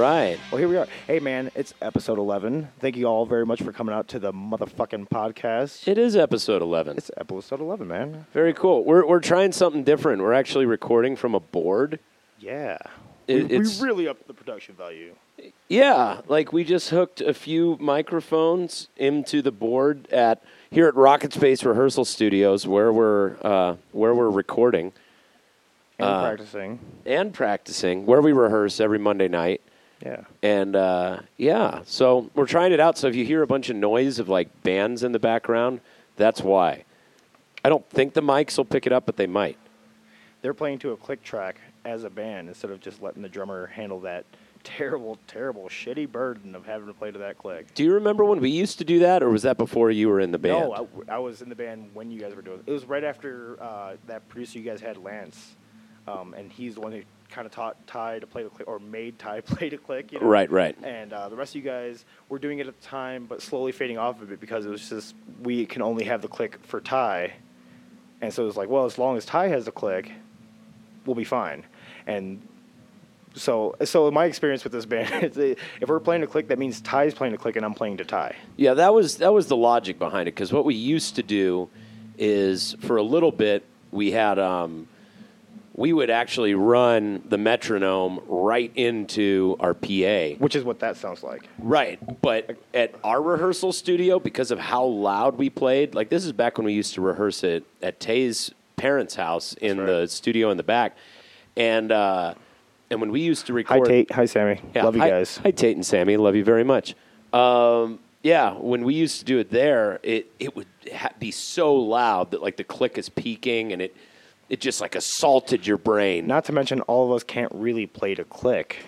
Right. Well, here we are. Hey, man, it's episode 11. Thank you all very much for coming out to the motherfucking podcast. It is episode 11. It's episode 11, man. Very cool. We're, we're trying something different. We're actually recording from a board. Yeah. It- we, we really upped the production value. Yeah, like we just hooked a few microphones into the board at here at RocketSpace Rehearsal Studios, where we're uh, where we're recording And Uh, practicing. and practicing, where we rehearse every Monday night. Yeah. And uh, yeah, so we're trying it out. So if you hear a bunch of noise of like bands in the background, that's why. I don't think the mics will pick it up, but they might. They're playing to a click track as a band instead of just letting the drummer handle that terrible, terrible, shitty burden of having to play to that click. Do you remember when we used to do that, or was that before you were in the band? No, I, I was in the band when you guys were doing it. It was right after uh, that producer you guys had, Lance. Um, and he's the one who kind of taught Ty to play the click, or made Ty play to click. You know? Right, right. And uh, the rest of you guys were doing it at the time, but slowly fading off of it because it was just we can only have the click for Ty, and so it was like, well, as long as Ty has the click, we'll be fine. And so, so in my experience with this band, if we're playing a click, that means Ty's playing a click and I'm playing to Ty. Yeah, that was that was the logic behind it. Because what we used to do is, for a little bit, we had um, we would actually run the metronome right into our PA. Which is what that sounds like. Right, but at our rehearsal studio, because of how loud we played, like this is back when we used to rehearse it at Tay's parents' house in right. the studio in the back, and uh, and when we used to record. Hi Tate, hi Sammy, yeah, love you hi- guys. Hi, Tate and Sammy. Love you very much. Um, yeah, when we used to do it there, it it would ha- be so loud that like the click is peaking and it it just like assaulted your brain. Not to mention, all of us can't really play to click.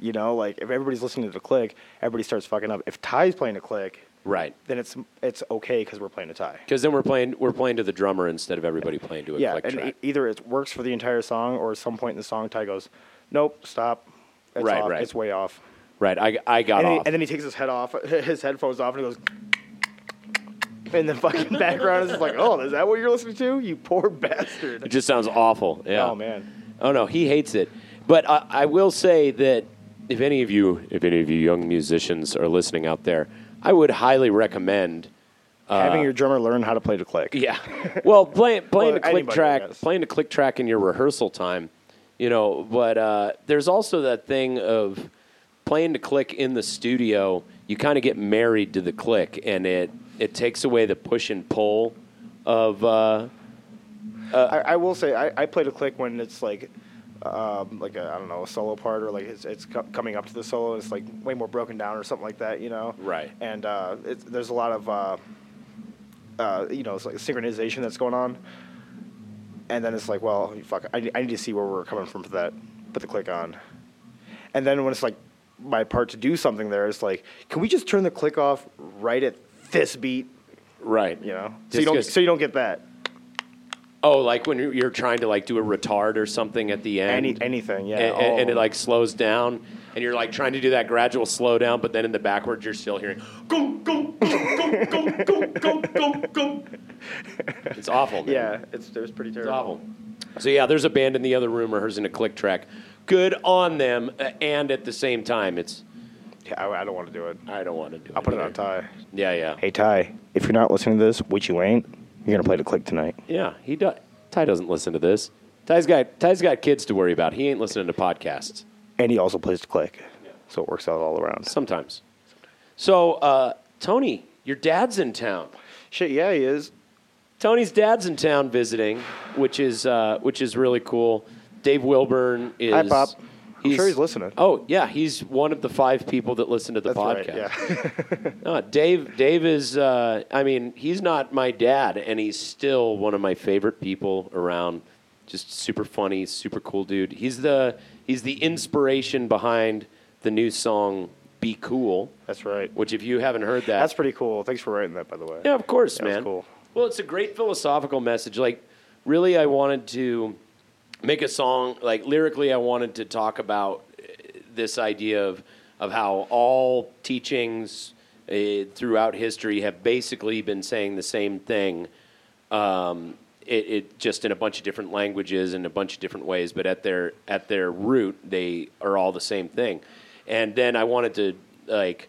You know, like if everybody's listening to the click, everybody starts fucking up. If Ty's playing a click, right. then it's it's okay because we're playing a Ty. Because then we're playing we're playing to the drummer instead of everybody playing to a Yeah, click and track. e- either it works for the entire song, or at some point in the song, Ty goes, "Nope, stop, it's Right, off. right. it's way off." right. I I got And, he- off. and then he takes his head off, his headphones off, and he goes. In the fucking background, it's just like, oh, is that what you're listening to? You poor bastard. It just sounds awful. Yeah. Oh man. Oh no, he hates it. But I, I will say that if any of you, if any of you young musicians are listening out there, I would highly recommend. Having your drummer learn how to play the click. Uh, Yeah. Well, playing playing Well, a click track, playing a click track in your rehearsal time, you know. But uh, there's also that thing of playing the click in the studio. You kind of get married to the click, and it it takes away the push and pull of. Uh, I, I will say I, I played a click when it's like um, like a, I don't know a solo part or like it's, it's co- coming up to the solo. It's like way more broken down or something like that, you know. Right. And uh, it's, there's a lot of uh, uh, you know it's like synchronization that's going on. And then it's like, well, fuck, I, I need to see where we're coming from for that. Put the click on. And then when it's like my part to do something there, it's like, can we just turn the click off right at this beat? right. You know, so you don't so you don't get that. Oh, like when you're- you're trying to like do a retard or something at the end. Any anything, yeah. and, all and, of and it them. like slows down, and you're like trying to do that gradual slow down, but then in the backwards you're still hearing go go go go go go go go. It's awful. Man. Yeah, it's it was pretty it's terrible. awful. So yeah, there's a band in the other room rehearsing a click track. Good on them, uh, and at the same time, it's Yeah, I, I don't want to do it. I don't want to do it. I'll it. put it on either. Ty. Yeah, yeah, Hey Ty, if you're not listening to this, which you ain't, you're gonna play the click tonight. yeah. He does. Ty doesn't listen to this. Ty's got Ty's got kids to worry about. He ain't listening to podcasts. And he also plays the click, so it works out all around. Sometimes. So, uh, Tony, your dad's in town. Shit, yeah, he is. Tony's dad's in town visiting, which is uh, which is really cool. Dave Wilburn is. Hi, Pop. I'm sure he's listening. Oh yeah, he's one of the five people that listen to the That's right. podcast. Yeah. No, Dave. Dave is. Uh, I mean, he's not my dad, and he's still one of my favorite people around. just super funny, super cool dude. He's the he's the inspiration behind the new song "Be Cool," That's right. which if you haven't heard that, That's pretty cool. Thanks for writing that, by the way. yeah, of course, was man. cool. Well, it's a great philosophical message. Like, really, I wanted to make a song. Like lyrically, I wanted to talk about uh, this idea of of how all teachings uh, throughout history have basically been saying the same thing. Um, it, it just in a bunch of different languages and a bunch of different ways, but at their at their root, they are all the same thing. And then I wanted to like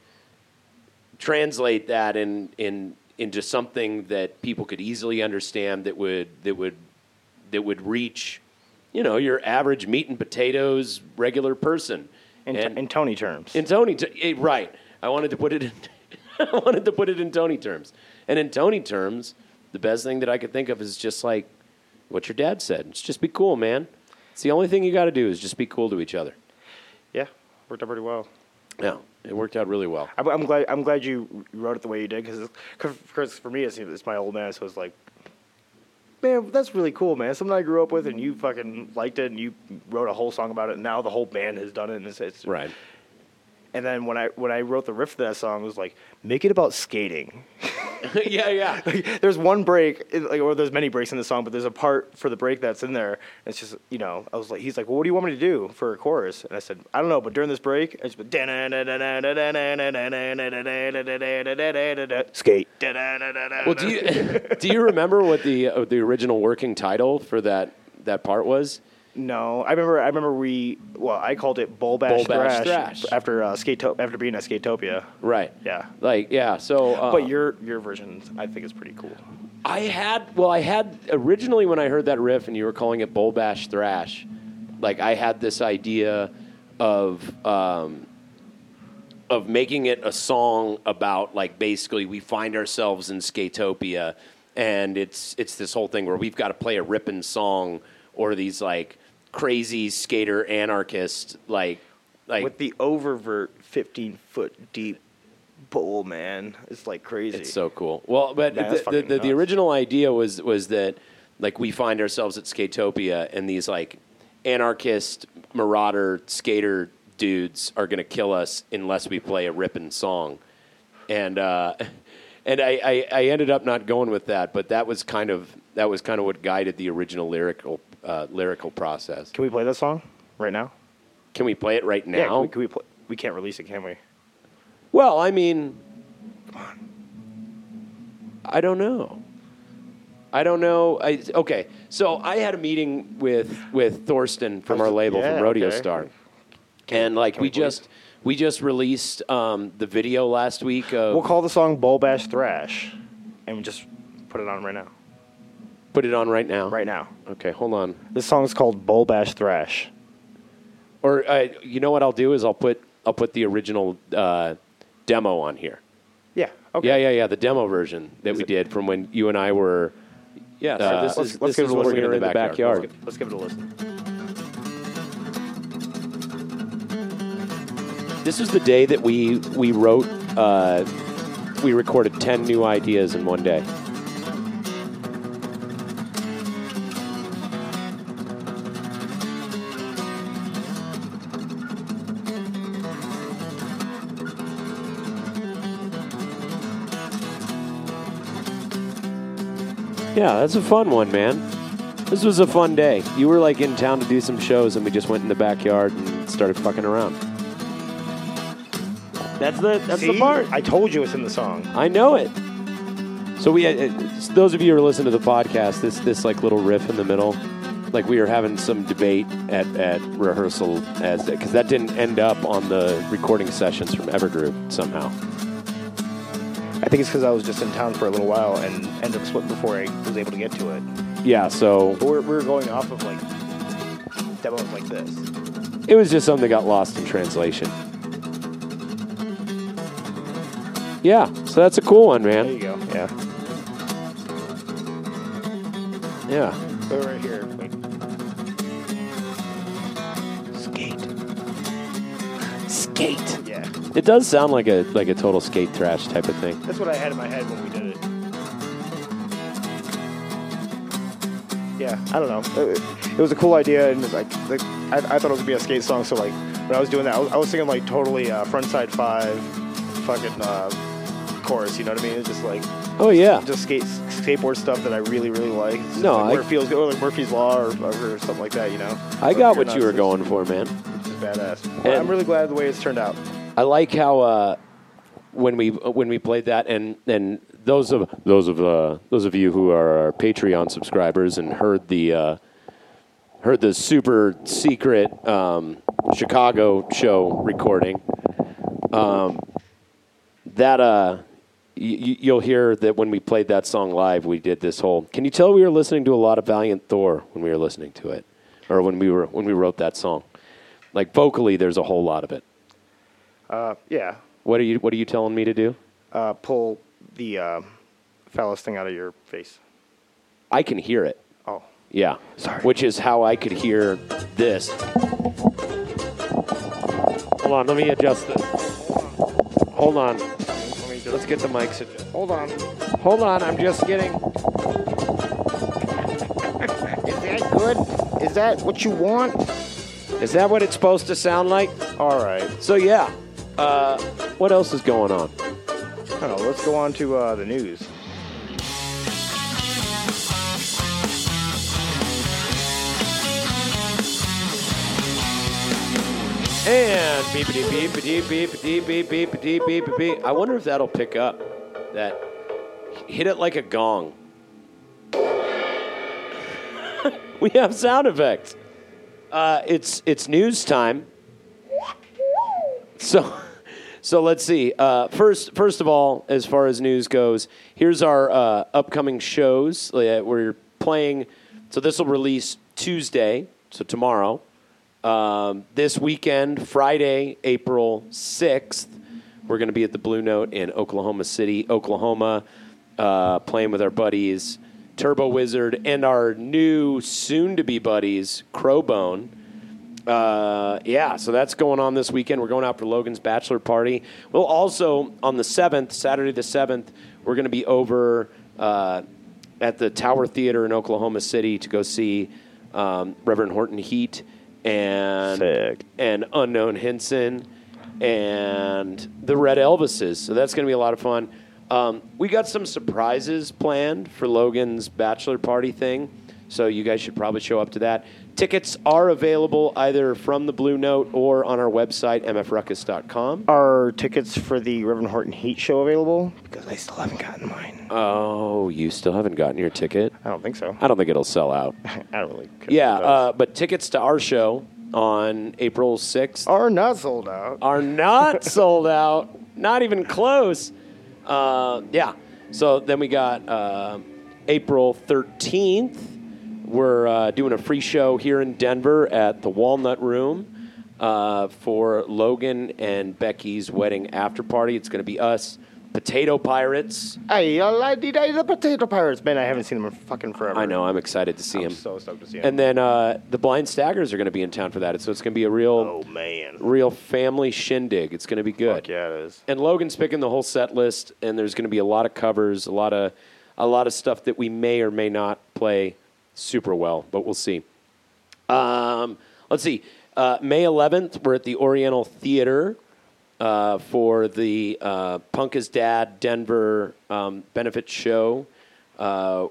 translate that in in into something that people could easily understand that would that would that would reach you know your average meat and potatoes regular person In, and in Tony terms. in Tony t- eh, right I wanted to put it in I wanted to put it in Tony terms and in Tony terms the best thing that I could think of is just like what your dad said it's just be cool man it's the only thing you got to do is just be cool to each other yeah, worked out pretty well. yeah it worked out really well I'm, I'm glad. I'm glad you wrote it the way you did because for me, it's, it's my old man. So it's like, man, that's really cool, man. Something I grew up with, and you fucking liked it, and you wrote a whole song about it. And now the whole band has done it, and it's, it's right And then when I when I wrote the riff for that song, it was like, make it about skating. yeah yeah Like, there's one break, like, or there's many breaks in the song, but there's a part for the break that's in there. And it's just, you know, I was like, he's like, well, what do you want me to do for a chorus? And I said, I don't know, but during this break, it's been skate. Well, do you do you remember what the uh, the original working title for that that part was? No, I remember. I remember we. Well, I called it Bull Bash, Bull Bash Thrash, Thrash. after uh, skate after being at Skatopia. Right. Yeah. Like yeah. So, uh, But your your version, I think, is pretty cool. I had well, I had originally when I heard that riff and you were calling it Bull Bash Thrash, like I had this idea of um, of making it a song about like basically we find ourselves in Skatopia, and it's it's this whole thing where we've got to play a ripping song or these like crazy skater anarchist like like With the oververt, fifteen foot deep bowl, man, it's like crazy. It's so cool. Well, but Yeah, the, the, the, the original idea was was that like we find ourselves at Skatopia and these like anarchist marauder skater dudes are going to kill us unless we play a ripping song, and uh, and I, I, I ended up not going with that, but that was kind of that was kind of what guided the original lyrical uh, lyrical process. Can we play that song right now? Can we play it right now? Yeah. Can we, can we play? We can't release it, can we? Well, I mean, I don't know. I don't know. I, okay, so I had a meeting with with Thorsten from our label Yeah, from Rodeo okay. Star, and like we just we just released um, the video last week of We'll call the song Bull Bash Thrash, and we just put it on right now. Put it on right now. Right now. Okay, hold on. This song's called Bull Bash Thrash. Or uh, you know what I'll do is I'll put I'll put the original uh, demo on here. Yeah. Okay. Yeah, yeah, yeah. The demo version that Is we it- did from when you and I were. Yeah, so Uh, this let's- is let's this give is what we're doing in the backyard. backyard. Let's give it a listen. This is the day that we we wrote. Uh, we recorded ten new ideas in one day. Yeah, that's a fun one, man. This was a fun day. You were like in town to do some shows, and we just went in the backyard and started fucking around. That's the that's the part. I told you it's in the song. I know it. So we, uh, those of you who are listening to the podcast, this this like little riff in the middle, like we were having some debate at, at rehearsal as because that didn't end up on the recording sessions from Evergroove somehow. I think it's because I was just in town for a little while and ended up splitting before I was able to get to it. Yeah, so But we're, we were going off of like demos like this. it was just something that got lost in translation. Yeah, so that's a cool one, man. There man. you go. Yeah. Yeah. Go right here. Wait. Skate. Skate. Yeah. It does sound like a like a total skate thrash type of thing. That's what I had in my head when we did it. yeah, I don't know. It, it was a cool idea, and like, like I, I thought it was gonna be a skate song. So like, when I was doing that, I was, I was singing like totally uh, frontside five, fucking uh, chorus. You know what I mean? It's just like Oh yeah. just skate skateboard stuff that I really really like. It's No, like I- where it feels good, or like Murphy's Law or, or something like that. You know? I But got what you were going for, man. Badass. And- I'm really glad the way it's turned out. I like how uh, when we when we played that, and and those of those of uh, those of you who are our Patreon subscribers and heard the uh, heard the super secret um, Chicago show recording. Um, that uh, y- you'll hear that when we played that song live, we did this whole. Can you tell we were listening to a lot of Valient Thorr when we were listening to it, or when we were when we wrote that song? Like vocally, there's a whole lot of it. Uh, yeah. What are you What are you telling me to do? Uh, pull the uh, phallus thing out of your face. I can hear it. Oh. Yeah. Sorry. Which is how I could hear this. Hold on, let me adjust it. Hold on. Let me Let's get the mics adjusted. hold on. Hold on, I'm just getting. Is that good? Is that what you want? Is that what it's supposed to sound like? All right. So yeah. Uh, what else is going on? I don't know. Let's go on to uh, the news. And beepity beepity beepity beep beepity beep beep. I wonder if that'll pick up. That hit it like a gong. we have sound effects. Uh, it's it's news time. So, so let's see. Uh, first, first of all, as far as news goes, here's our uh, upcoming shows. Uh, we're playing. So this will release Tuesday, so tomorrow. Um, this weekend, Friday, April 6th, we're going to be at the Blue Note in Oklahoma City, Oklahoma, uh, playing with our buddies Turbo Wizard and our new soon to be buddies, Crowbone. Uh, yeah, so that's going on this weekend. We're going out for Logan's bachelor party. We'll also, on the 7th, Saturday the 7th, we're going to be over uh, at the Tower Theater in Oklahoma City to go see um, Reverend Horton Heat and Sick. and Unknown Hinson and the Red Elvises. So that's going to be a lot of fun. Um, we got some surprises planned for Logan's bachelor party thing, so you guys should probably show up to that. Tickets are available either from the Blue Note or on our website, mfruckus.com. Are tickets for the Reverend Horton Heat show available? Because I still haven't gotten mine. Oh, you still haven't gotten your ticket? I don't think so. I don't think it'll sell out. I don't really care. Yeah, if it does. uh, but tickets to our show on April 6th are not sold out. are not sold out. Not even close. Uh, yeah. So then we got uh, April 13th. We're uh, doing a free show here in Denver at the Walnut Room uh, for Logan and Becky's wedding after party. It's going to be us, Potato Pirates. Hey, I like the, the Potato Pirates. Man, I haven't seen them in fucking forever. I know. I'm excited to see I'm him. so stoked to see them. And then uh, the Blind Staggers are going to be in town for that. So it's going to be a real, oh man, real family shindig. It's going to be good. fuck yeah, it is. and Logan's picking the whole set list, and there's going to be a lot of covers, a lot of a lot of stuff that we may or may not play super well, but we'll see. Um, let's see. Uh, May 11th, we're at the Oriental Theater uh, for the uh, Punk is Dad Denver um, benefit show. Uh,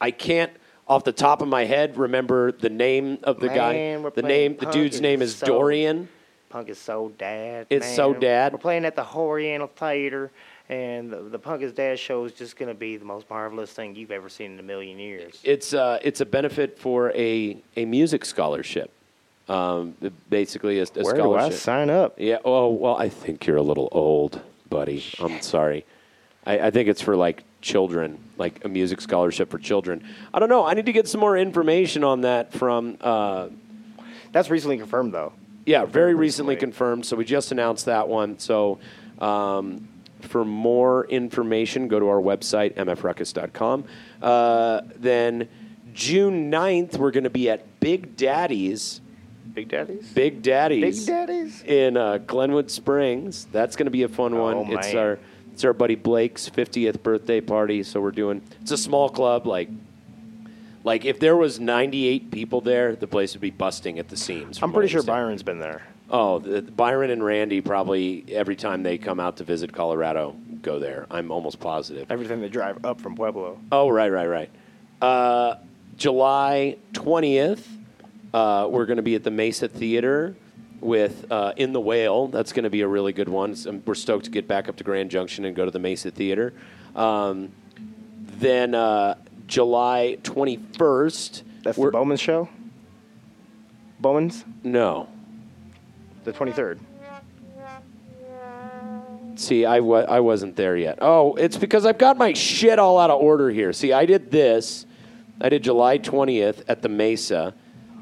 I can't, off the top of my head, remember the name of the Man, guy. The name, the dude's name is so- Dorian. Punk is so dad. It's man. so dad. We're playing at the Oriental Theater, and the, the Punk is Dad show is just gonna be the most marvelous thing you've ever seen in a million years. It's uh, it's a benefit for a, a music scholarship. Um, basically, a, a Where do I sign up? Yeah. Oh well, I think you're a little old, buddy. I'm sorry. I, I think it's for like children, like a music scholarship for children. I don't know. I need to get some more information on that from. Uh, That's recently confirmed though. yeah, very recently recently. confirmed. So we just announced that one. So um, for more information, go to our website, mfruckus.com. Uh, then June 9th, we're going to be at Big Daddy's. Big Daddy's? Big Daddy's. Big Daddies. In uh, Glenwood Springs. That's going to be a fun one. Oh, It's our it's our buddy Blake's 50th birthday party. So we're doing it's a small club like Like if there was 98 people there, the place would be busting at the seams. I'm pretty sure. Byron's been there. Oh, the, Byron and Randy probably every time they come out to visit Colorado go there. I'm almost positive. Everything they drive up from Pueblo. Oh, right, right, right. Uh, July 20th, uh, we're going to be at the Mesa Theater with uh, In the Whale. That's going to be a really good one. So we're stoked to get back up to Grand Junction and go to the Mesa Theater. Um, then uh, July 21st. That's the Bowman's show. Bowman's, No. The 23rd. See, I wa- I wasn't there yet. Oh, it's because I've got my shit all out of order here. See, I did this. I did July 20th at the Mesa.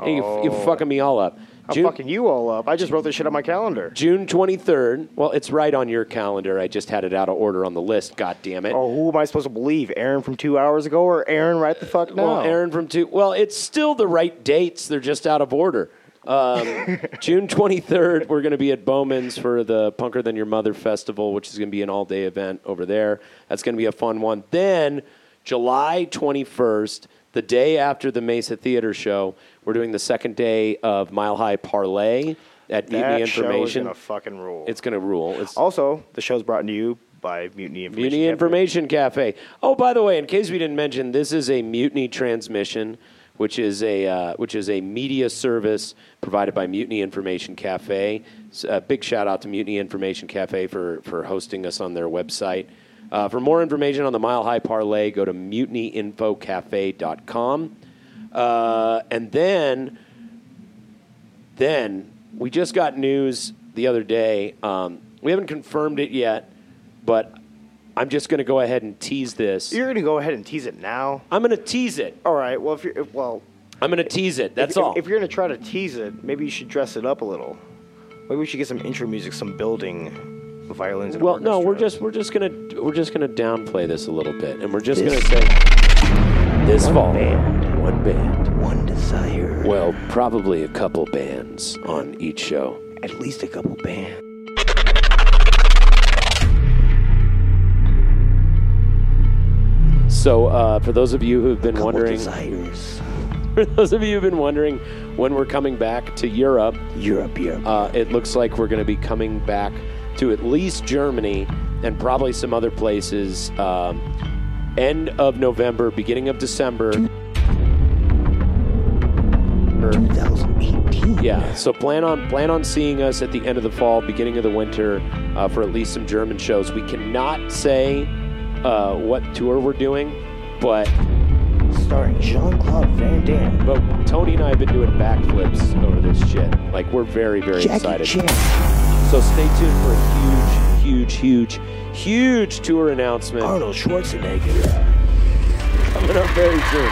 Hey, you, you're Oh. fucking me all up. I'm June, fucking you all up. I just wrote this shit on my calendar. June 23rd. Well, it's right on your calendar. I just had it out of order on the list. God damn it. Oh, who am I supposed to believe? Aaron from two hours ago or Aaron right the fuck now? Well, Aaron from two. Well, it's still the right dates. They're just out of order. Um, June 23rd, we're going to be at Bowman's for the Punker Than Your Mother Festival, which is going to be an all day event over there. That's going to be a fun one. Then, July 21st, the day after the Mesa Theater show, we're doing the second day of Mile High Parlay at Mutiny that show is Information. gonna fucking rule. It's going to rule. It's also the show's brought to you by Mutiny Information. Mutiny Cafe. Information Cafe. Oh, by the way, in case we didn't mention, this is a Mutiny transmission, which is a uh, which is a media service provided by Mutiny Information Cafe. So, uh, big shout out to Mutiny Information Cafe for for hosting us on their website. Uh, for more information on the Mile High Parlay, go to mutinyinfocafe.com. Uh, and then then we just got news the other day. Um, we haven't confirmed it yet, but I'm just going to go ahead and tease this. You're gonna go ahead and tease it now. I'm going to tease it. All right. Well, if you're if, well, I'm going to tease it. That's if, all. If, you're gonna try to tease it, maybe you should dress it up a little. Maybe we should get some intro music, some building violins. And well, no, we're just we're just gonna we're just gonna downplay this a little bit, and we're just gonna say this fall band. one band. one desire. Well, probably a couple bands on each show. at least a couple bands. So, uh, for those of you who've been wondering, desires. for those of you who've been wondering when we're coming back to Europe, Europe, Europe. uh, it looks like we're going to be coming back to at least Germany and probably some other places. Um, end of November, beginning of December. 2018. Yeah, so plan on plan on seeing us at the end of the fall, beginning of the winter, uh, for at least some German shows. We cannot say uh, what tour we're doing, but Starring Jean Claude Van Damme. but Tony and I have been doing backflips over this shit. Like we're very very excited. Chan. So stay tuned for a huge, huge, huge, huge tour announcement Arnold Schwarzenegger. coming up very soon.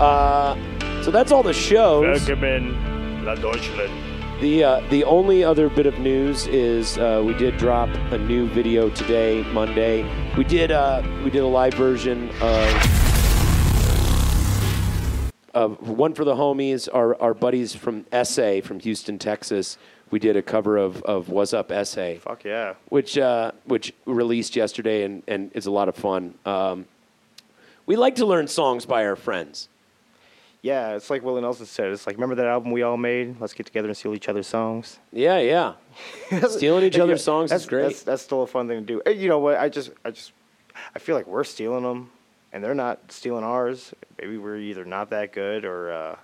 Uh, so that's all the shows. Welcome La Deutschland. The uh, the only other bit of news is uh, we did drop a new video today, Monday. We did uh, we did a live version of of one for the homies, our our buddies from SA from Houston, Texas. We did a cover of of What's Up SA, Fuck yeah. which uh, which released yesterday and and is a lot of fun. Um, we like to learn songs by our friends. Yeah, it's like Willie Nelson said. It's like, remember that album we all made? Let's get together and steal each other's songs. Yeah, yeah. Stealing each other's songs that's, is great. That's, that's still a fun thing to do. You know what? I just, I just, I feel like we're stealing them, and they're not stealing ours. Maybe we're either not that good, or uh,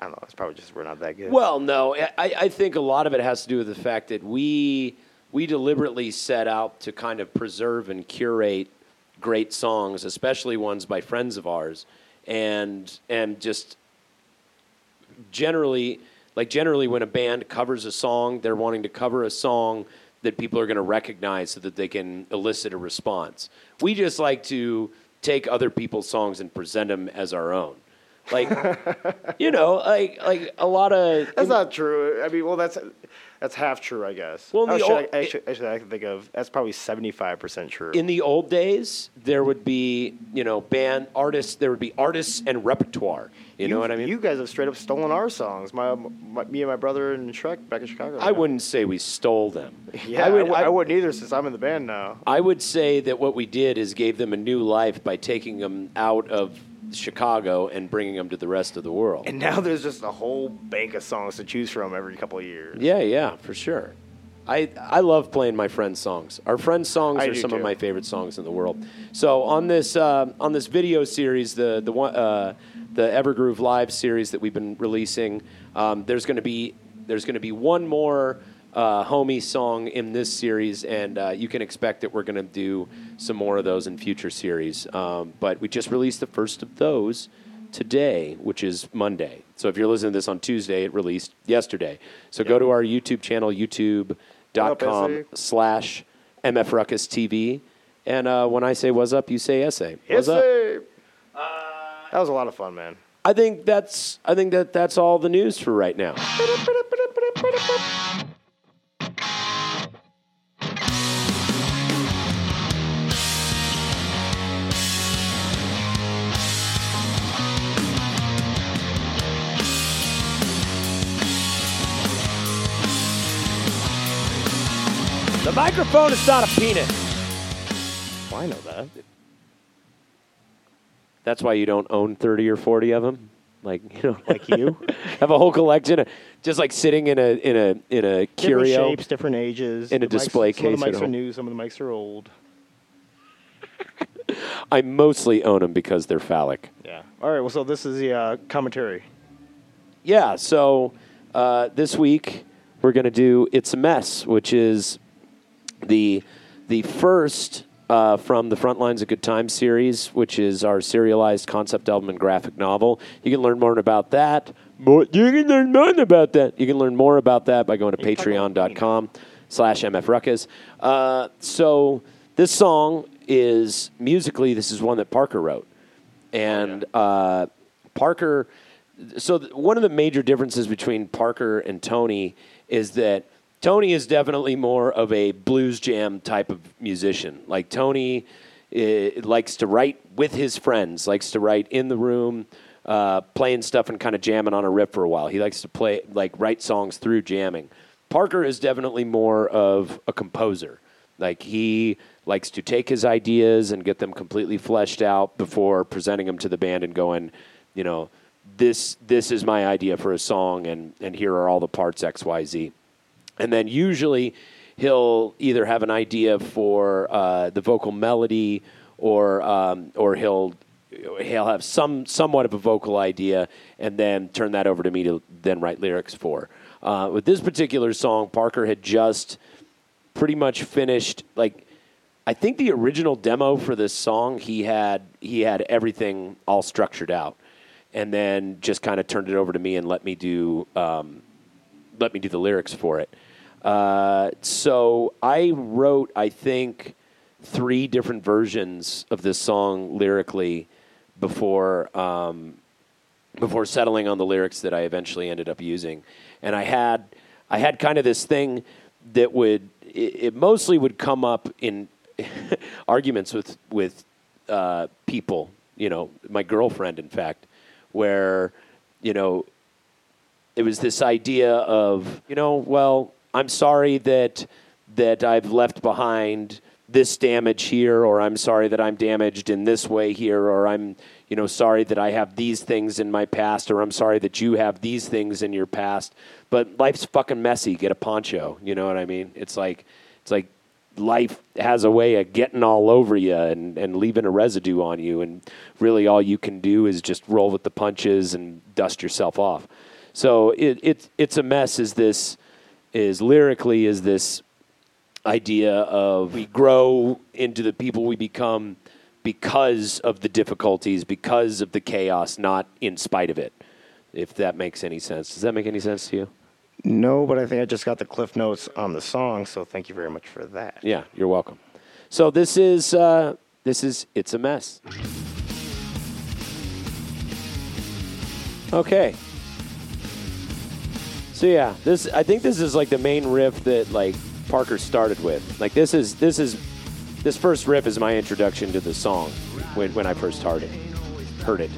I don't know. It's probably just we're not that good. Well, no, I, I think a lot of it has to do with the fact that we we deliberately set out to kind of preserve and curate great songs, especially ones by friends of ours, and and just generally like generally when a band covers a song, they're wanting to cover a song that people are going to recognize so that they can elicit a response. We just like to take other people's songs and present them as our own. Like you know, like like a lot of That's not true. I mean, well, that's that's half true, I guess. Well, Oh, shit, old- I, actually, actually, I can think of that's probably seventy-five percent true. in the old days, there would be, you know, band artists. There would be artists and repertoire. You, know what I mean? You guys have straight up stolen our songs. My, my me and my brother and Shrek back in Chicago. I wouldn't say we stole them. Yeah, I, would. would, I, wouldn't either since I'm in the band now. I would say that what we did is gave them a new life by taking them out of Chicago and bringing them to the rest of the world. And now there's just a whole bank of songs to choose from every couple of years. Yeah, yeah, for sure. I I love playing my friends' songs. Our friends' songs I are some of my favorite songs in the world. So on this uh, on this video series, the the one uh, the Evergroove Live series that we've been releasing, um, there's going to be there's going to be one more uh, homie song in this series, and uh, you can expect that we're going to do some more of those in future series. Um, but we just released the first of those today, which is Monday. So if you're listening to this on Tuesday, it released yesterday. So go to our YouTube channel, youtube.com essay? slash MFRuckus TV. And uh, when I say what's up, you say essay. What's Yes, up? that was a lot of fun, man. I think that's I think that that's all the news for right now. The microphone is not a penis. Well, I know that. That's why you don't own 30 or 40 of them. Like, you know, Like you. have a whole collection of just like sitting in a in a in a curio different shapes, different ages. In a The mics- display Some of case the at mics are new. Some of the mics are old. I mostly own them because they're phallic. Yeah. All right. Well, so this is the uh, commentary. Yeah, so uh, this week we're going to do "It's a Mess," which is the the first uh, from the Front Lines of Good Times series, which is our serialized concept album and graphic novel. You can learn more about that. More, you can learn more about that. You can learn more about that by going to You can talk patreon.com slash mfruckus. Uh, so this song is musically, this is one that Parker wrote. And uh, Parker, so th- one of the major differences between Parker and Tony is that Tony is definitely more of a blues jam type of musician. Like Tony uh, likes to write with his friends, likes to write in the room, uh, playing stuff and kind of jamming on a riff for a while. He likes to play like write songs through jamming. Parker is definitely more of a composer. Like he likes to take his ideas and get them completely fleshed out before presenting them to the band and going, you know, this this is my idea for a song and and here are all the parts X Y Z. And then usually he'll either have an idea for uh, the vocal melody or um, or he'll he'll have some somewhat of a vocal idea and then turn that over to me to then write lyrics for. Uh, with this particular song, Parker had just pretty much finished like I think the original demo for this song he had he had everything all structured out, and then just kind of turned it over to me and let me do um, let me do the lyrics for it. Uh, so I wrote I think three different versions of this song lyrically before um, before settling on the lyrics that I eventually ended up using. And I had I had kind of this thing that would it, it mostly would come up in arguments with with uh, people, you know, my girlfriend, in fact, where you know it was this idea of you know well i'm sorry that that i've left behind this damage here or i'm sorry that i'm damaged in this way here or i'm you know sorry that i have these things in my past or i'm sorry that you have these things in your past. But life's fucking messy. Get a poncho. You know what i mean? It's like it's like life has a way of getting all over you and, and leaving a residue on you. And really all you can do is just roll with the punches and dust yourself off. So it, it it's a mess. Is this is lyrically is this idea of we grow into the people we become because of the difficulties, because of the chaos, not in spite of it. If that makes any sense, does that make any sense to you? No, but I think I just got the cliff notes on the song, so thank you very much for that. Yeah, you're welcome. So this is uh, this is it's a mess. Okay. So yeah, this I think this is like the main riff that like Parker started with. Like this is this is this first riff is my introduction to the song when when I first heard it. Heard it.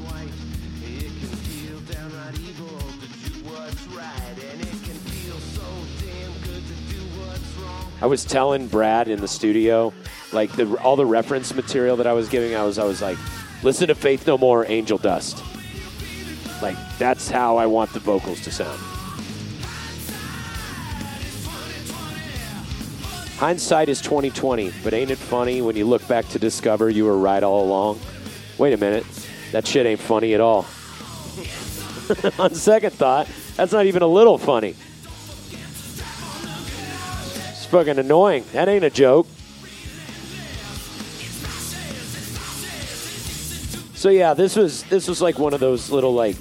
I was telling Brad in the studio, like the all the reference material that I was giving, I was I was like, Listen to Faith No More, Angel Dust. Like that's how I want the vocals to sound. Hindsight is 2020, but ain't it funny when you look back to discover you were right all along? Wait a minute, that shit ain't funny at all. On second thought, that's not even a little funny. It's fucking annoying. That ain't a joke. So yeah, this was this was like one of those little like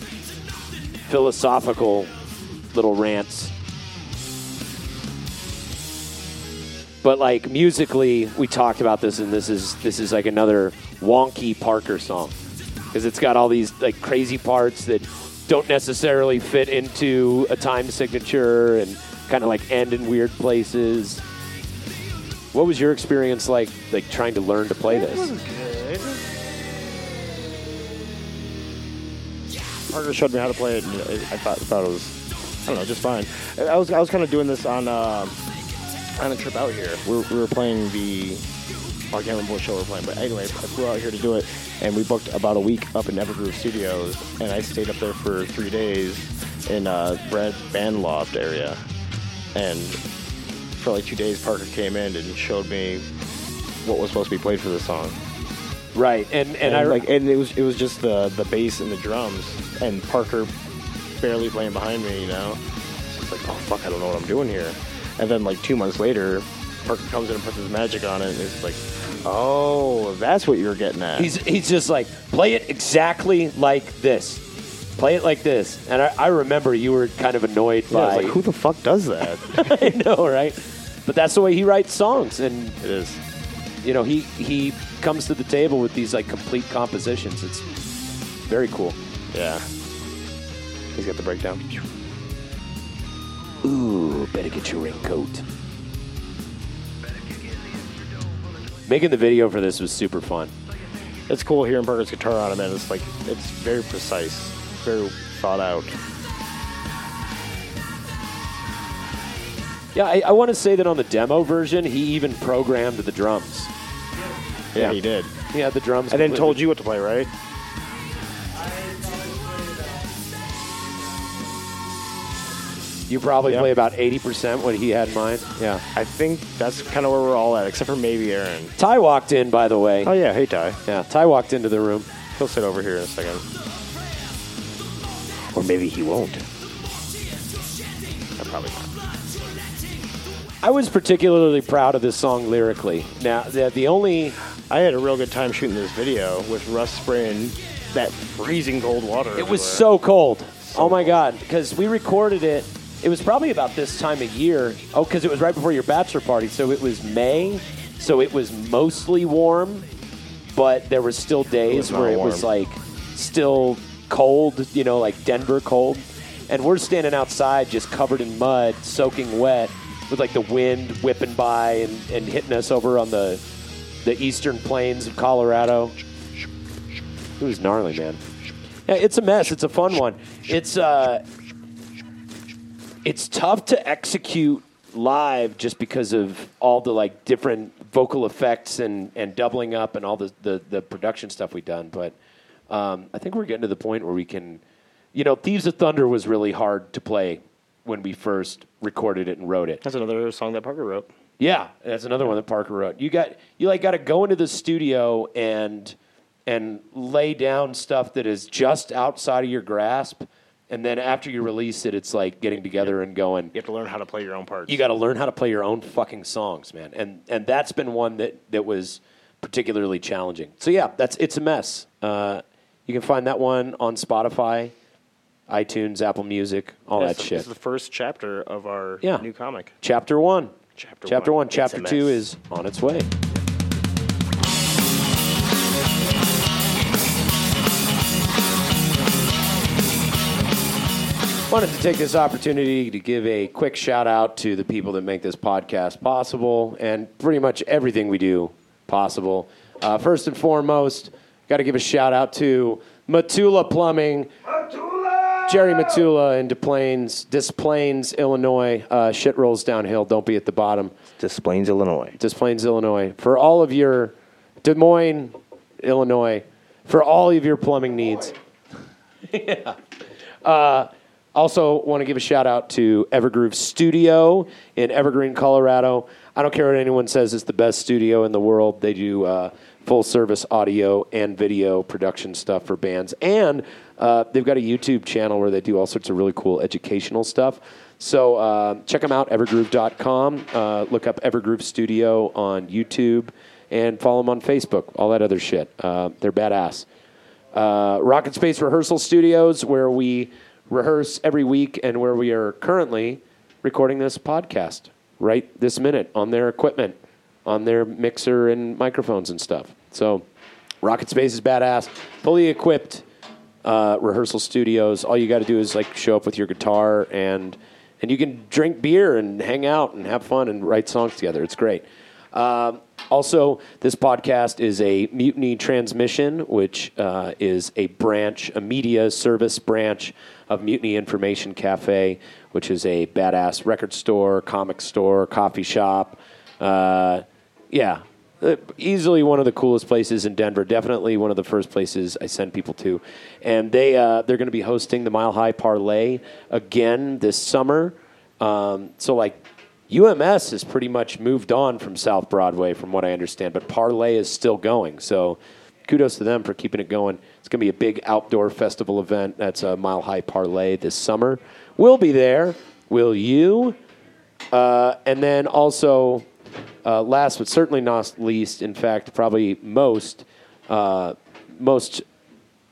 philosophical little rants. But like musically, we talked about this, and this is this is like another wonky Parker song because it's got all these like crazy parts that don't necessarily fit into a time signature and kind of like end in weird places. What was your experience like, like trying to learn to play this? Parker showed me how to play it, and I thought thought it was, I don't know, just fine. I was I was kind of doing this on uh, on a trip out here. We were, we were playing the, oh, I can't remember what show we were playing, but anyway, I flew out here to do it, and we booked about a week up in Evergroove Studios, and I stayed up there for three days in uh, Brad Band Loft area, and for like two days, Parker came in and showed me what was supposed to be played for the song. Right, and and, And, I like, and it was it was just the the bass and the drums, and Parker barely playing behind me. You know, it's like, oh fuck, I don't know what I'm doing here. And then like two months later, Parker comes in and puts his magic on it, and it's like, oh, that's what you're getting at. He's he's just like play it exactly like this. Play it like this. And I, I remember you were kind of annoyed yeah, I was by like, who the fuck does that? I know, right? But that's the way he writes songs and it is. you know, he he comes to the table with these like complete compositions. It's very cool. Yeah. He's got the breakdown. Ooh, better get your raincoat. Making the video for this was super fun. It's cool hearing Parker's guitar on it, man. It's like it's very precise, very thought out. Yeah, I, I want to say that on the demo version, he even programmed the drums. Yeah, he did. He had the drums. And then completely- told you what to play, right? You probably Yeah. play about 80% what he had in mind. Yeah. I think that's kind of where we're all at, except for maybe Aaron. Ty walked in, by the way. Oh yeah, hey Ty. Yeah, Ty walked into the room. He'll sit over here in a second. Or maybe he won't. I probably not. I was particularly proud of this song lyrically. Now, the, the only. I had a real good time shooting this video with Russ spraying that freezing cold water. It was everywhere. so cold. oh my God. Because we recorded it. It was probably about this time of year. Oh, because it was right before your bachelor party. So it was May. So it was mostly warm, but there was still days where it was like still cold, you know, like Denver cold. And we're standing outside just covered in mud, soaking wet, with like the wind whipping by and, and hitting us over on the the eastern plains of Colorado. It was gnarly, man. Yeah, it's a mess. It's a fun one. It's uh, it's tough to execute live just because of all the like different vocal effects and, and doubling up and all the, the, the production stuff we've done. But um, I think we're getting to the point where we can, you know, Thieves of Thunder was really hard to play when we first recorded it and wrote it. That's another song that Parker wrote. Yeah, that's another one that Parker wrote. You got you like got to go into the studio and and lay down stuff that is just outside of your grasp, and then after you release it, it's like getting together and going. You have to learn how to play your own parts. You got to learn how to play your own fucking songs, man, and and that's been one that that was particularly challenging. So yeah, that's it's a mess. Uh, you can find that one on Spotify, iTunes, Apple Music, all that This shit. is the first chapter of our Yeah. new comic. Chapter one. Chapter Chapter one. one. Chapter two is on its way. Wanted to take this opportunity to give a quick shout out to the people that make this podcast possible and pretty much everything we do possible. Uh, first and foremost, got to give a shout out to Matula Plumbing. Jerry Matula in Des Plaines, Des Plaines, Illinois. Uh, shit rolls downhill. Don't be at the bottom. Des Plaines, Illinois. Des Plaines, Illinois. For all of your Des Moines, Illinois. for all of your plumbing needs. yeah. Uh, also, want to give a shout out to Evergroove Studio in Evergreen, Colorado. I don't care what anyone says; it's the best studio in the world. They do uh, full service audio and video production stuff for bands, and uh, they've got a YouTube channel where they do all sorts of really cool educational stuff. So uh, check them out, evergroove.com. Uh, look up Evergroove Studio on YouTube and follow them on Facebook, all that other shit. Uh, they're badass. Uh, RocketSpace Rehearsal Studios, where we rehearse every week and where we are currently recording this podcast right this minute on their equipment, on their mixer and microphones and stuff. So RocketSpace is badass, fully equipped uh, rehearsal studios. All you got to do is like show up with your guitar and and you can drink beer and hang out and have fun and write songs together. It's great. Um, also, this podcast is a Mutiny Transmission, which uh, is a branch, a media service branch of Mutiny Information Cafe, which is a badass record store, comic store, coffee shop. Uh, yeah, uh, easily one of the coolest places in Denver. Definitely one of the first places I send people to. And they uh, they're going to be hosting the Mile High Parlay again this summer. Um, so like UMS has pretty much moved on from South Broadway, from what I understand, but Parlay is still going. So kudos to them for keeping it going. It's going to be a big outdoor festival event. That's a Mile High Parlay this summer. We'll be there. Will you? Uh, and then also, uh, last but certainly not least, in fact, probably most, uh, most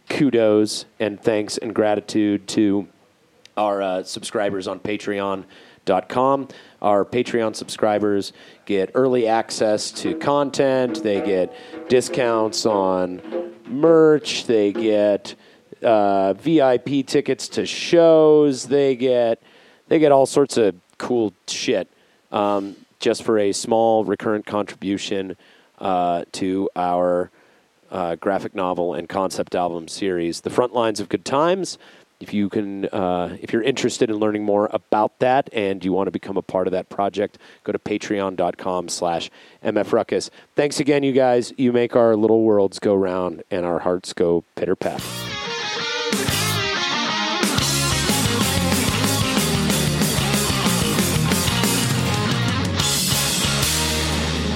kudos and thanks and gratitude to our uh, subscribers on Patreon.com. Our Patreon subscribers get early access to content. They get discounts on merch. They get uh, VIP tickets to shows. They get they get all sorts of cool shit um, just for a small recurrent contribution uh, to our uh, graphic novel and concept album series, The Front Lines of Good Times. If you can, uh, if you're interested in learning more about that and you want to become a part of that project, go to patreon.com slash mfruckus. Thanks again, you guys. You make our little worlds go round and our hearts go pitter pat.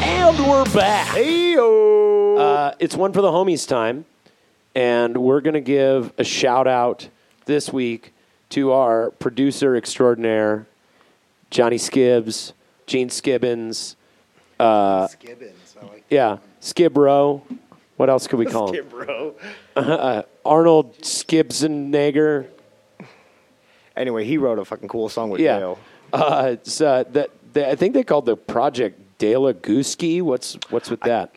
And we're back. Hey-o. Uh, it's one for the homies time, and we're going to give a shout out this week to our producer extraordinaire, Johnny Skibbs, Gene Skibbins, uh, Skibbins. I like yeah, Skib Row. What else could we call him? bro. Arnold Skibsenegger. Anyway, he wrote a fucking cool song with Yeah, Dale. uh, it's uh, that. I think they called the project Dalegusski. What's what's with that?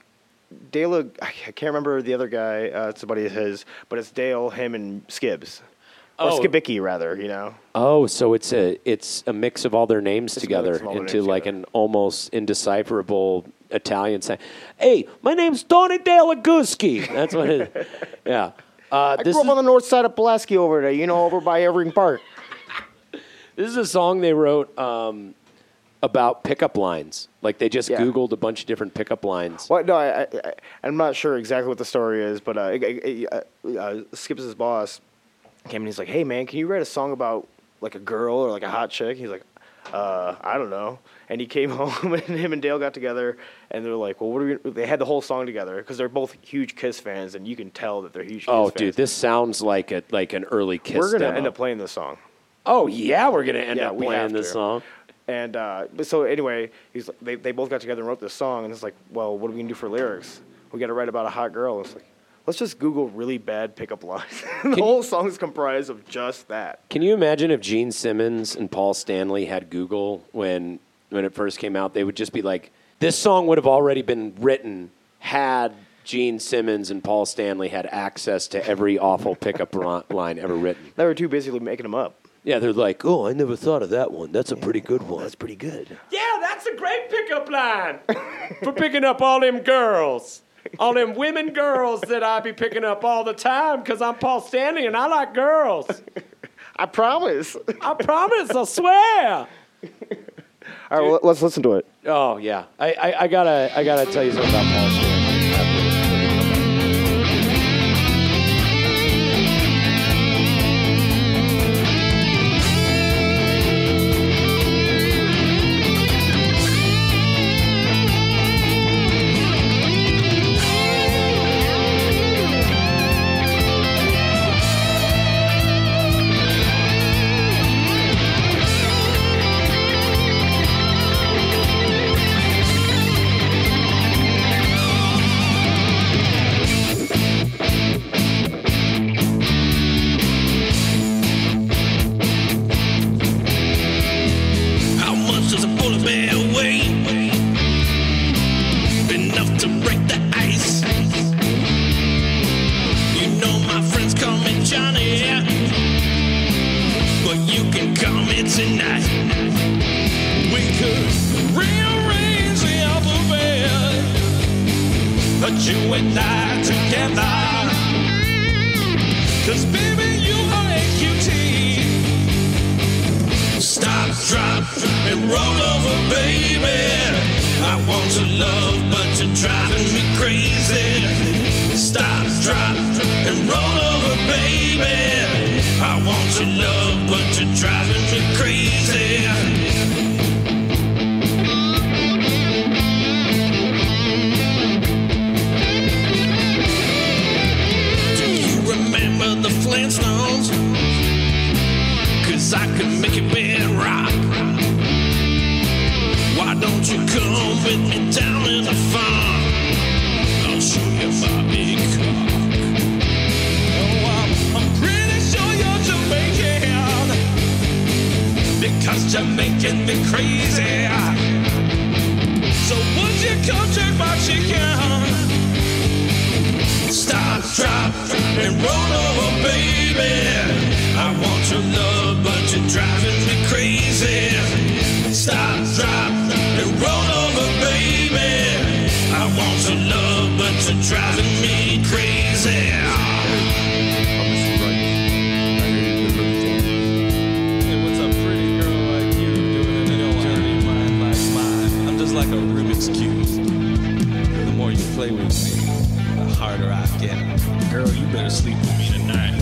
Dale, I can't remember the other guy. Uh, it's somebody of his, but it's Dale, him, and Skibbs. Oh. Skibicki, rather, you know? Oh, so it's a it's a mix of all their names It's together mix of all their into names like together. an almost indecipherable Italian saying. Hey, my name's Tony Dalegusski. That's what it is. Yeah. Uh, I this, grew up is, on the north side of Pulaski over there, you know, over by Evergreen Park. this is a song they wrote um, about pickup lines. Like they just Yeah. Googled a bunch of different pickup lines. Well, no, I, I, I'm not sure exactly what the story is, but uh, uh, uh, uh, Skips' boss came and he's like, "Hey, man, can you write a song about like a girl or like a hot chick?" He's like, uh, "I don't know." And he came home, and him and Dale got together, and they're like, "Well, what are we?" They had the whole song together because they're both huge Kiss fans, and you can tell that they're huge. Kiss Oh, fans. dude, this sounds like a like an early Kiss. we're gonna demo. end up playing this song. Oh yeah, we're gonna end Yeah, up we playing have this to. song. And uh, but so anyway, he's like, they they both got together and wrote this song, and it's like, well, what are we gonna do for lyrics? We got to write about a hot girl. It's like, let's just Google really bad pickup lines. the whole song is comprised of just that. Can you imagine if Gene Simmons and Paul Stanley had Google when when it first came out? They would just be like, this song would have already been written had Gene Simmons and Paul Stanley had access to every awful pickup line ever written. They were too busy making them up. Yeah, they're like, oh, I never thought of that one. That's a pretty good one. That's pretty good. Yeah, that's a great pickup line for picking up all them girls. All them women girls that I be picking up all the time because I'm Paul Stanley and I like girls. I promise. I promise, I swear. All right, well, let's listen to it. Oh yeah, I, I, I gotta I gotta tell you something about Paul roll over, baby. I want your love, but you're driving me crazy. Stop, drop, and roll over, baby. I want your love, but you're driving me crazy. Remember the Flintstones? Cause I can make your bed don't you come with me down in the farm? I'll show you my big cock. Oh, I'm, I'm pretty sure you're Jamaican. Because Jamaican be crazy. So would you come check my chicken? Stop, drop, and roll over, baby. I want your love, but you're driving me crazy. Stop, drop, roll over, baby. I want your love, but you're driving me crazy. Hey, what's a pretty girl like a Rubik's Cube. The more you play with me, the harder I get. Girl, you better sleep with me tonight.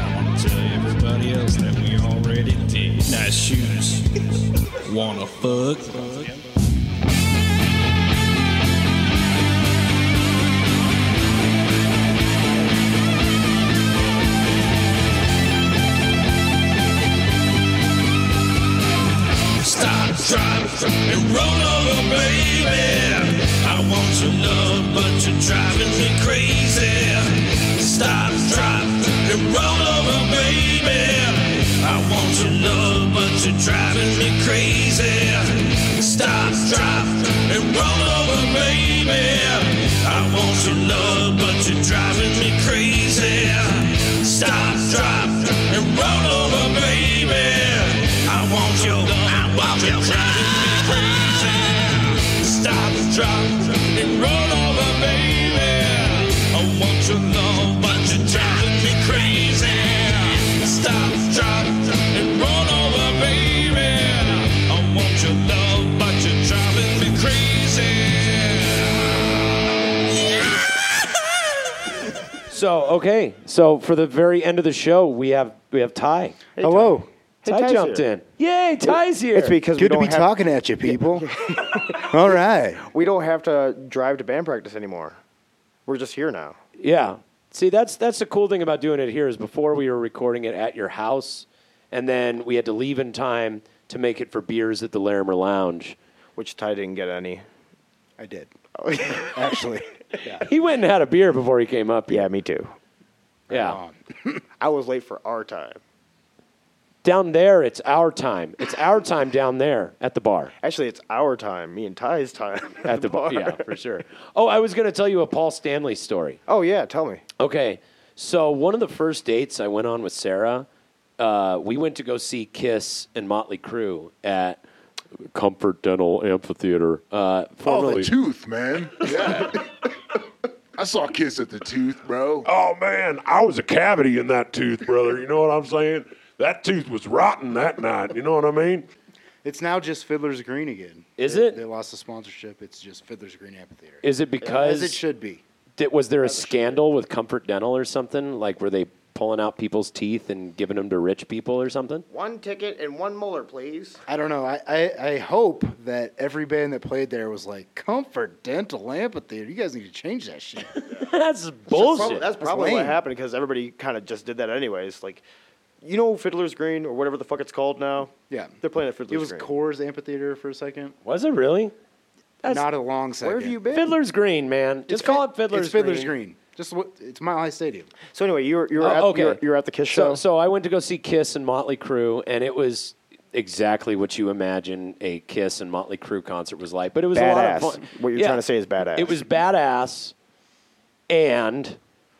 I wanna tell everybody else that we already did. Nice shoes. Wanna fuck? Okay, so for the very end of the show, we have we have Ty. Hello. Hey, Ty Ty's jumped here. in. Yay, Ty's here. It's because we Good to don't be have, talking at you, people. All right. we don't have to drive to band practice anymore. We're just here now. Yeah. See, that's that's the cool thing about doing it here is before we were recording it at your house, and then we had to leave in time to make it for beers at the Larimer Lounge. Which Ty didn't get any. I did. Actually. He went and had a beer before he came up. Here. Yeah, me too. Yeah. I was late for our time. Down there, it's our time. It's our time down there at the bar. Actually, it's our time. Me and Ty's time. At the bar. Yeah, for sure. Oh, I was going to tell you a Paul Stanley story. Oh yeah, tell me. Okay, so one of the first dates I went on with Sarah, uh, we went to go see Kiss and Motley Crue at Comfort Dental Amphitheater. Uh, Oh, formerly, the tooth, man. Yeah. I saw Kiss at the tooth, bro. Oh man, I was a cavity in that tooth, brother. You know what I'm saying? That tooth was rotten that night. You know what I mean? It's now just Fiddler's Green again. Is They- it? They lost the sponsorship. It's just Fiddler's Green Amphitheater. is it because As it should be. did- was there a scandal with Comfort Dental or something? Like were they pulling out people's teeth and giving them to rich people or something? One ticket and one molar, please. I don't know. I, I, I hope that every band that played there was like Comfort Dental Amphitheater. You guys need to change that shit. That's Probably, bullshit. that's probably what happened because everybody kind of just did that anyways. Like, you know, Fiddler's Green or whatever the fuck it's called now. yeah. They're playing at Fiddler's Green. It was Green. Coors Amphitheater for a second. was it really? That's Not a long second. Where have you been? Fiddler's Green, man. Just It's call Fi- it Fiddler's It's Fiddler's Green. Green. Just what? It's Mile High Stadium. So anyway, you were you were, Oh, at, okay. you were, you were at the Kiss show. so I went to go see Kiss and Motley Crue, and it was exactly what you imagine a Kiss and Motley Crue concert was like. But it was a lot of fun. What you're trying to say is badass. It was badass, and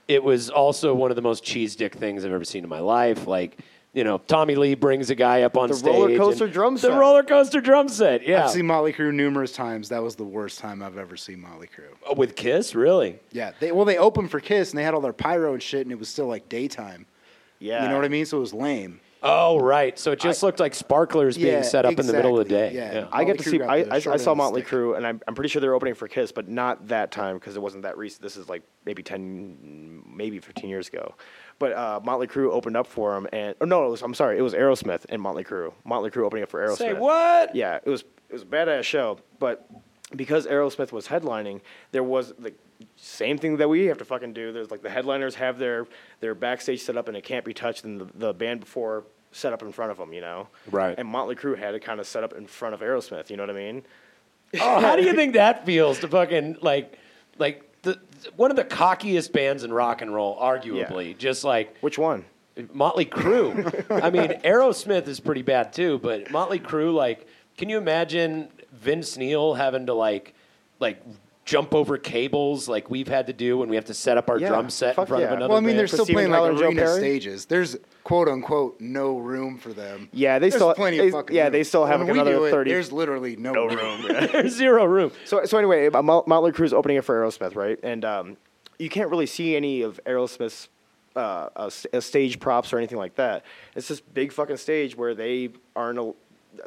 it was also one of the most cheese dick things I've ever seen in my life. Like. You know, Tommy Lee brings a guy up on stage. The stage. roller coaster and- drum set. The roller coaster drum set, yeah. I've seen Motley Crue numerous times. That was the worst time I've ever seen Motley Crue. Oh, With Kiss, really? Yeah, they well they opened for Kiss and they had all their pyro and shit and it was still like daytime. yeah. You know what I mean? So it was lame. Oh, right. So it just looked like sparklers being set up in the middle of the day. exactly, yeah. I get to see. I, I, I saw end of the Motley stick. Crue, and I'm, I'm pretty sure they were opening for Kiss, but not that time because it wasn't that recent. This is like maybe ten, maybe 15 years ago. But uh, Motley Crue opened up for him, and oh no, it was, I'm sorry, it was Aerosmith and Motley Crue. Motley Crue opening up for Aerosmith. Say what? Yeah, it was it was a badass show, but because Aerosmith was headlining, there was the same thing that we have to fucking do. There's like the headliners have their their backstage set up and it can't be touched, and the, the band before set up in front of them, you know. Right. And Motley Crue had it kind of set up in front of Aerosmith. You know what I mean? Oh, how do you think that feels to fucking like, like the one of the cockiest bands in rock and roll, arguably, just like Which one? Motley Crue. I mean, Aerosmith is pretty bad too, but Motley Crue, like, can you imagine Vince Neil having to like, like jump over cables like we've had to do when we have to set up our Yeah, drum set in fuck front of yeah. another Well, I mean, band? they're still Steven playing Tyler like and Joe arena Perry? stages. There's quote unquote no room for them. Yeah, they There's still- plenty they- of fucking yeah, room. they still have, When like, we another do it, 30 There's literally no, room. There's zero room. So so anyway, uh, Mo- Motley Crue's opening it for Aerosmith, right? And um, you can't really see any of Aerosmith's uh, uh, s- uh, stage props or anything like that. It's this big fucking stage where they aren't. al-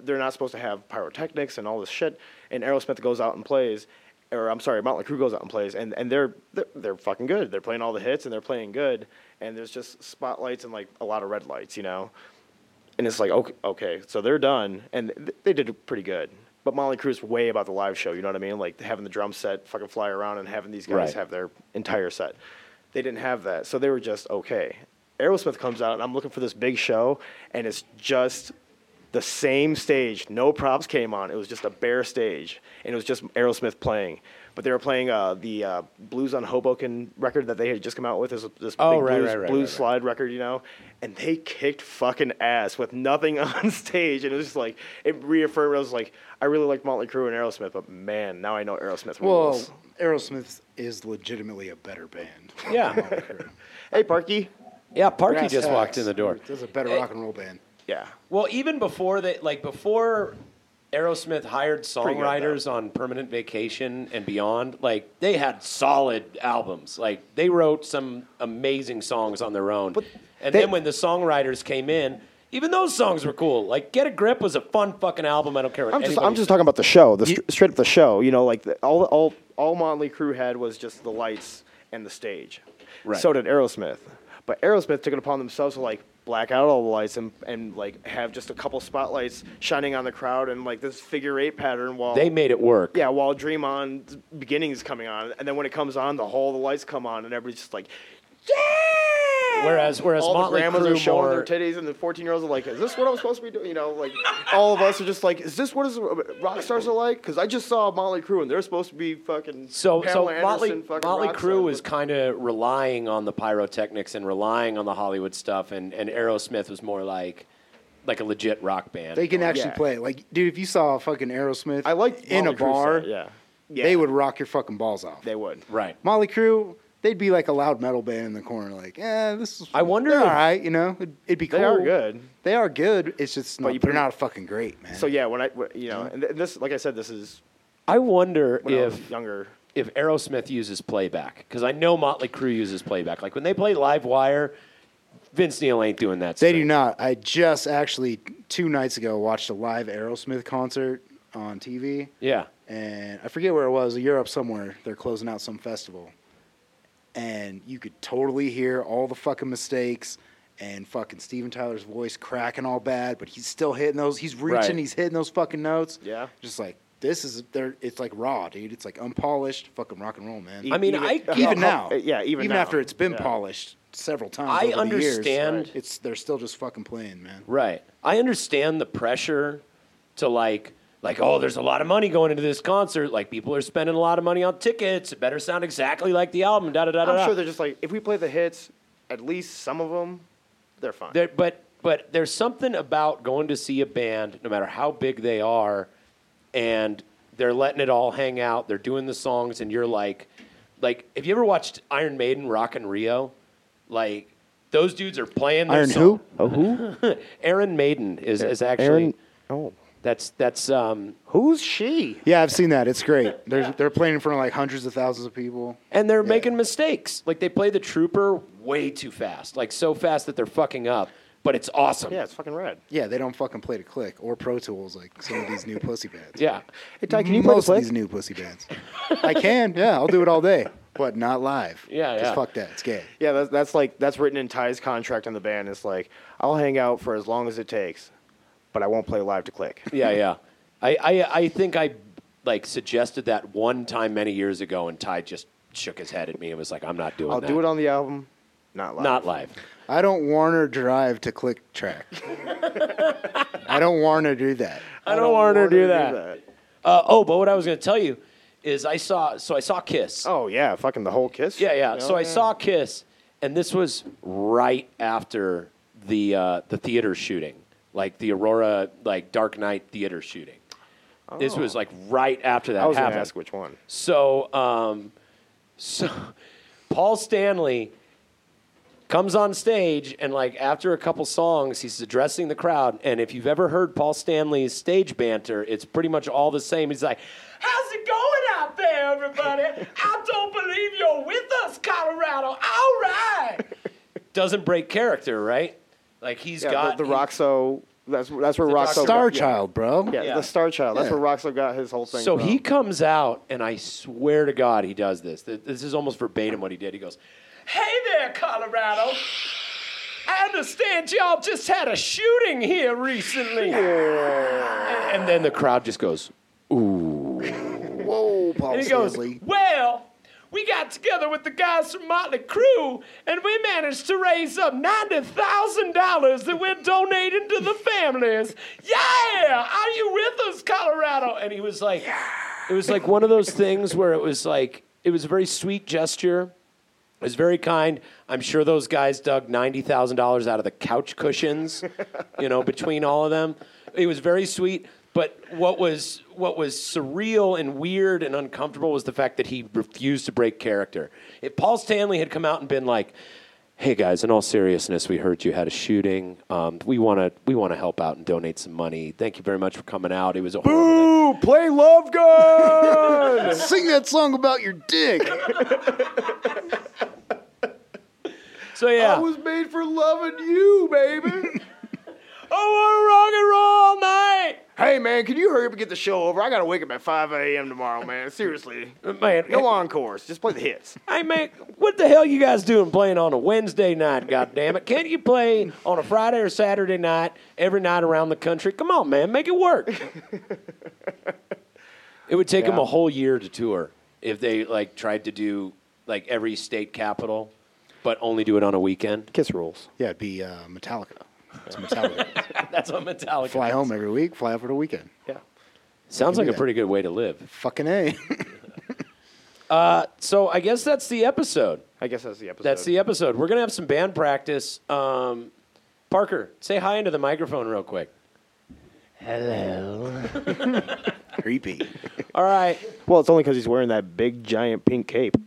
They're not supposed to have pyrotechnics and all this shit. And Aerosmith goes out and plays, or I'm sorry, Motley Crue goes out and plays, and, and they're, they're they're fucking good. They're playing all the hits and they're playing good. And there's just spotlights and like a lot of red lights, you know. And it's like, okay, okay, so they're done, and th- they did pretty good. But Motley Crue's way about the live show, you know what I mean? Like having the drum set fucking fly around and having these guys Right. have their entire set. They didn't have that, so they were just okay. Aerosmith comes out, and I'm looking for this big show, and it's just the same stage. No props came on. It was just a bare stage, and it was just Aerosmith playing. But they were playing uh, the uh, Blues on Hoboken record that they had just come out with. This, this Oh, big right, blues, right, right, blues right, right. slide record, you know, and they kicked fucking ass with nothing on stage, and it was just like it reaffirmed. I was like, I really like Motley Crue and Aerosmith, but man, now I know Aerosmith Well, rules. Aerosmith is legitimately a better band. Yeah. than Motley Crue. Hey, Parky. Yeah, Parky Brass just walked in the door. There's a better Hey. rock and roll band. Yeah. Well, even before they, like before Aerosmith hired songwriters on Permanent Vacation and beyond, like they had solid albums. Like they wrote some amazing songs on their own. and they- then when the songwriters came in, even those songs were cool. Like Get a Grip was a fun fucking album. I don't care what I'm just, I'm just talking about the show, the You- straight up the show. You know, like the, all, all, all Motley Crue had was just the lights and the stage. Right. So did Aerosmith, but Aerosmith took it upon themselves to like black out all the lights and, and like have just a couple spotlights shining on the crowd and like this figure eight pattern while They made it work. yeah while Dream On beginning is coming on and then when it comes on the whole the lights come on and everybody's just like yeah. Whereas- whereas all Motley the grandmas Crue are showing more- their titties and the 14 year olds are like, is this what I'm supposed to be doing? You know, like all of us are just like, is this what is, uh, rock stars are like? Because I just saw Motley Crue and they're supposed to be fucking So, Pamela so Motley, Anderson fucking Motley Crue stars, was kind of relying on the pyrotechnics and relying on the Hollywood stuff, and, and Aerosmith was more like like a legit rock band. They can oh, actually Yeah. play. Like, dude, if you saw a fucking Aerosmith I like in a bar, set, yeah. yeah, they would rock your fucking balls off. They would. right. Motley Crue, they'd be like a loud metal band in the corner, like, eh, this is. I wonder if- all right, you know. It'd, it'd be cool. They are good. They are good. It's just, But not, you they're put- not fucking great, man. So yeah, when I, you know, and this, like I said, this is I wonder when I was if younger. if Aerosmith uses playback because I know Motley Crue uses playback. Like when they play Live Wire, Vince Neil ain't doing that. They stuff. do not. I just actually two nights ago watched a live Aerosmith concert on TV, Yeah. and I forget where it was. Europe somewhere. They're closing out some festival, and you could totally hear all the fucking mistakes and fucking Steven Tyler's voice cracking all bad, but he's still hitting those. He's reaching. Right. He's hitting those fucking notes. Yeah. Just like this is there. It's like raw, dude. It's like unpolished fucking rock and roll, man. I mean, Even- I- even how- now, yeah, even even now. after it's been Yeah. polished several times. I over the years, understand- it's they're still just fucking playing, man. Right. I understand the pressure to like like oh there's a lot of money going into this concert like people are spending a lot of money on tickets it better sound exactly like the album da da da da I'm da. sure they're just like, if we play the hits, at least some of them, they're fine. They're- but but there's something about going to see a band, no matter how big they are, and they're letting it all hang out. They're doing the songs, and you're like, like, have you ever watched Iron Maiden rock in Rio? Like, those dudes are playing their Iron song. who? Oh, who? Aaron Maiden is, is actually Aaron. That's that's um who's she? Yeah, I've seen that. It's great. They're they're playing in front of like hundreds of thousands of people. and they're making mistakes. Like they play the Trooper way too fast, like so fast that they're fucking up. But it's awesome. Yeah, it's fucking rad. Yeah, they don't fucking play to click or Pro Tools like some of these new pussy bands. Yeah. Hey, Ty, can you play Most the of these new pussy bands. I can. Yeah, I'll do it all day, but not live. Yeah, 'Cause yeah. Fuck that. It's gay. Yeah, that's, that's like that's written in Ty's contract on the band. It's like I'll hang out for as long as it takes, but I won't play live to click. Yeah, yeah. I, I, I think I like suggested that one time many years ago, and Ty just shook his head at me and was like, "I'm not doing I'll that. do it on the album, not live. not live." I don't Warner Drive to click track. I don't want to do that. I don't want her to do that. Uh, oh, but what I was going to tell you is I saw so I saw Kiss. Oh yeah, fucking the whole kiss. Yeah, yeah. You So know, I saw Kiss, and this was right after the uh, the theater shooting, like the Aurora, like Dark Knight theater shooting. This was like right after that I was gonna ask which one. So, um, so Paul Stanley comes on stage and like after a couple songs, he's addressing the crowd. And if you've ever heard Paul Stanley's stage banter, it's pretty much all the same. He's like, "How's it going out there, everybody? I don't believe you're with us, Colorado. All right." Doesn't break character, right? Like he's Yeah, got the, the he- Roxo. That's that's where Roxo. Star got, Child, bro. Yeah, Yeah. the Star Child. That's Yeah. where Roxo got his whole thing. So from. he comes out, and I swear to God, he does this. This is almost verbatim what he did. He goes, "Hey there, Colorado. I understand y'all just had a shooting here recently." And, and then the crowd just goes, ooh. Whoa, Paul and he goes, Stanley. "Well." We got together with the guys from Motley Crue, and we managed to raise up ninety thousand dollars that we're donating to the families. Yeah, are you with us, Colorado? And he was like, yeah. it was like one of those things where it was like it was a very sweet gesture. It was very kind. I'm sure those guys dug ninety thousand dollars out of the couch cushions, you know, between all of them. It was very sweet. But what was what was surreal and weird and uncomfortable was the fact that he refused to break character. If Paul Stanley had come out and been like, "Hey guys, in all seriousness, we heard you had a shooting. Um, we want to we want to help out and donate some money. Thank you very much for coming out. It was a horrible thing." Play Love Gun. Sing that song about your dick. So yeah, I was made for loving you, baby. I want to rock and roll all night. Hey man, can you hurry up and get the show over? I gotta wake up at 5 a.m. tomorrow, man. Seriously. Man, No encores. Just play the hits. Hey man, what the hell you guys doing playing on a Wednesday night? God damn it! Can't you play on a Friday or Saturday night every night around the country? Come on, man, make it work. it would take them a whole year to tour if they like tried to do like every state capital, but only do it on a weekend. Kiss rules. Yeah, it'd be uh, Metallica. It's Metallica. That's what Metallica. fly does. home every week, fly out for the weekend. Yeah. Sounds like a that. pretty good way to live. Fucking A. So I guess that's the episode. I guess that's the episode. That's the episode. We're gonna have some band practice. Um, Parker, say hi into the microphone real quick. Hello. Creepy. All right. Well, it's only because he's wearing that big giant pink cape.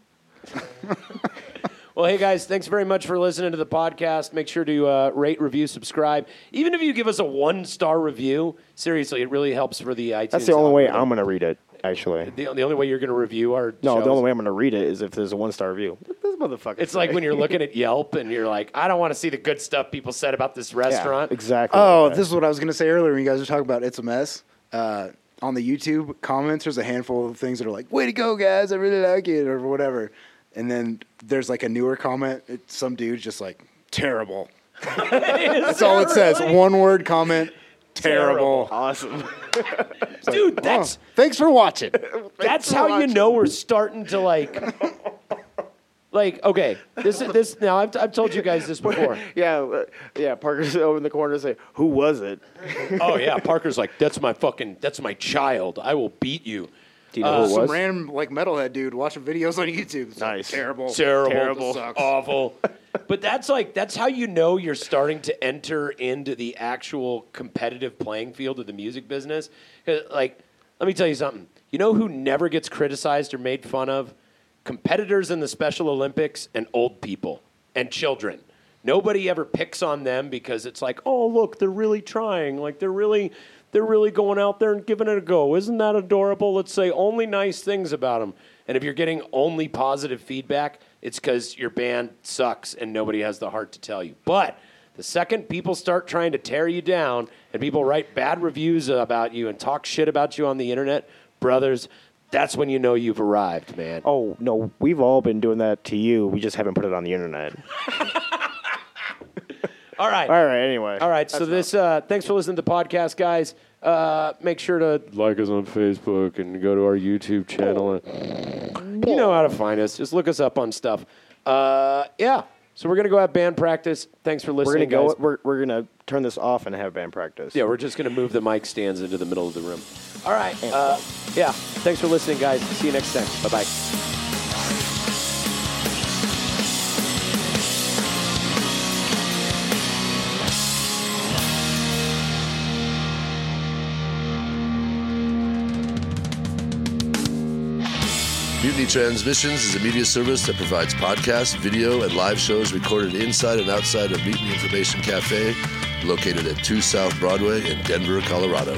Well, hey guys, thanks very much for listening to the podcast. Make sure to uh, rate, review, subscribe. Even if you give us a one star review, seriously, it really helps for the iTunes. That's the only way algorithm. I'm gonna read it. Actually. The, the only way you're going to review our No, shows. the only way I'm gonna read it is if there's a one star review. This motherfucker? It's like when you're looking at Yelp and you're like, I don't want to see the good stuff people said about this restaurant. exactly. Oh, like that. this is what I was going to say earlier when you guys were talking about It's a Mess. Uh, on the YouTube comments, there's a handful of things that are like, way to go, guys. I really like it, or whatever. And then there's like a newer comment. It's some dude just like, terrible. That's all it says. One word comment, terrible. awesome. Dude, Oh, that's thanks for watching. that's how you know we're starting to like. Like okay, this is this now. I've, I've told you guys this before. yeah, uh, yeah. Parker's over in the corner say, "Who was it?" Oh yeah, Parker's like, that's my fucking, that's my child. I will beat you. Do you know uh, who it Some random like metalhead dude watching videos on YouTube. It's like, Nice. terrible. Terrible, Terrible. Sucks. awful. but that's like that's how you know you're starting to enter into the actual competitive playing field of the music business. Like, let me tell you something. You know who never gets criticized or made fun of? Competitors in the Special Olympics and old people and children. Nobody ever picks on them because it's like, oh look, they're really trying. Like they're really they're really going out there and giving it a go. Isn't that adorable? Let's say only nice things about them. And if you're getting only positive feedback, it's because your band sucks and nobody has the heart to tell you. But the second people start trying to tear you down and people write bad reviews about you and talk shit about you on the internet, brothers, that's when you know you've arrived, man. Oh no, we've all been doing that to you. We just haven't put it on the internet. All right. All right. Anyway. All right. So this, uh, thanks for listening to the podcast, guys. Uh, make sure to like us on Facebook and go to our YouTube channel. And you know how to find us. Just look us up on stuff. Uh, yeah. So we're gonna go have band practice. Thanks for listening. We're gonna go. guys. We're, we're gonna turn this off and have band practice. yeah, we're just gonna move the mic stands into the middle of the room. All right. Uh, yeah. Thanks for listening, guys. See you next time. Bye bye. Transmissions is a media service that provides podcasts, video, and live shows recorded inside and outside of Mutiny Information Cafe, located at 2 South Broadway in Denver, Colorado.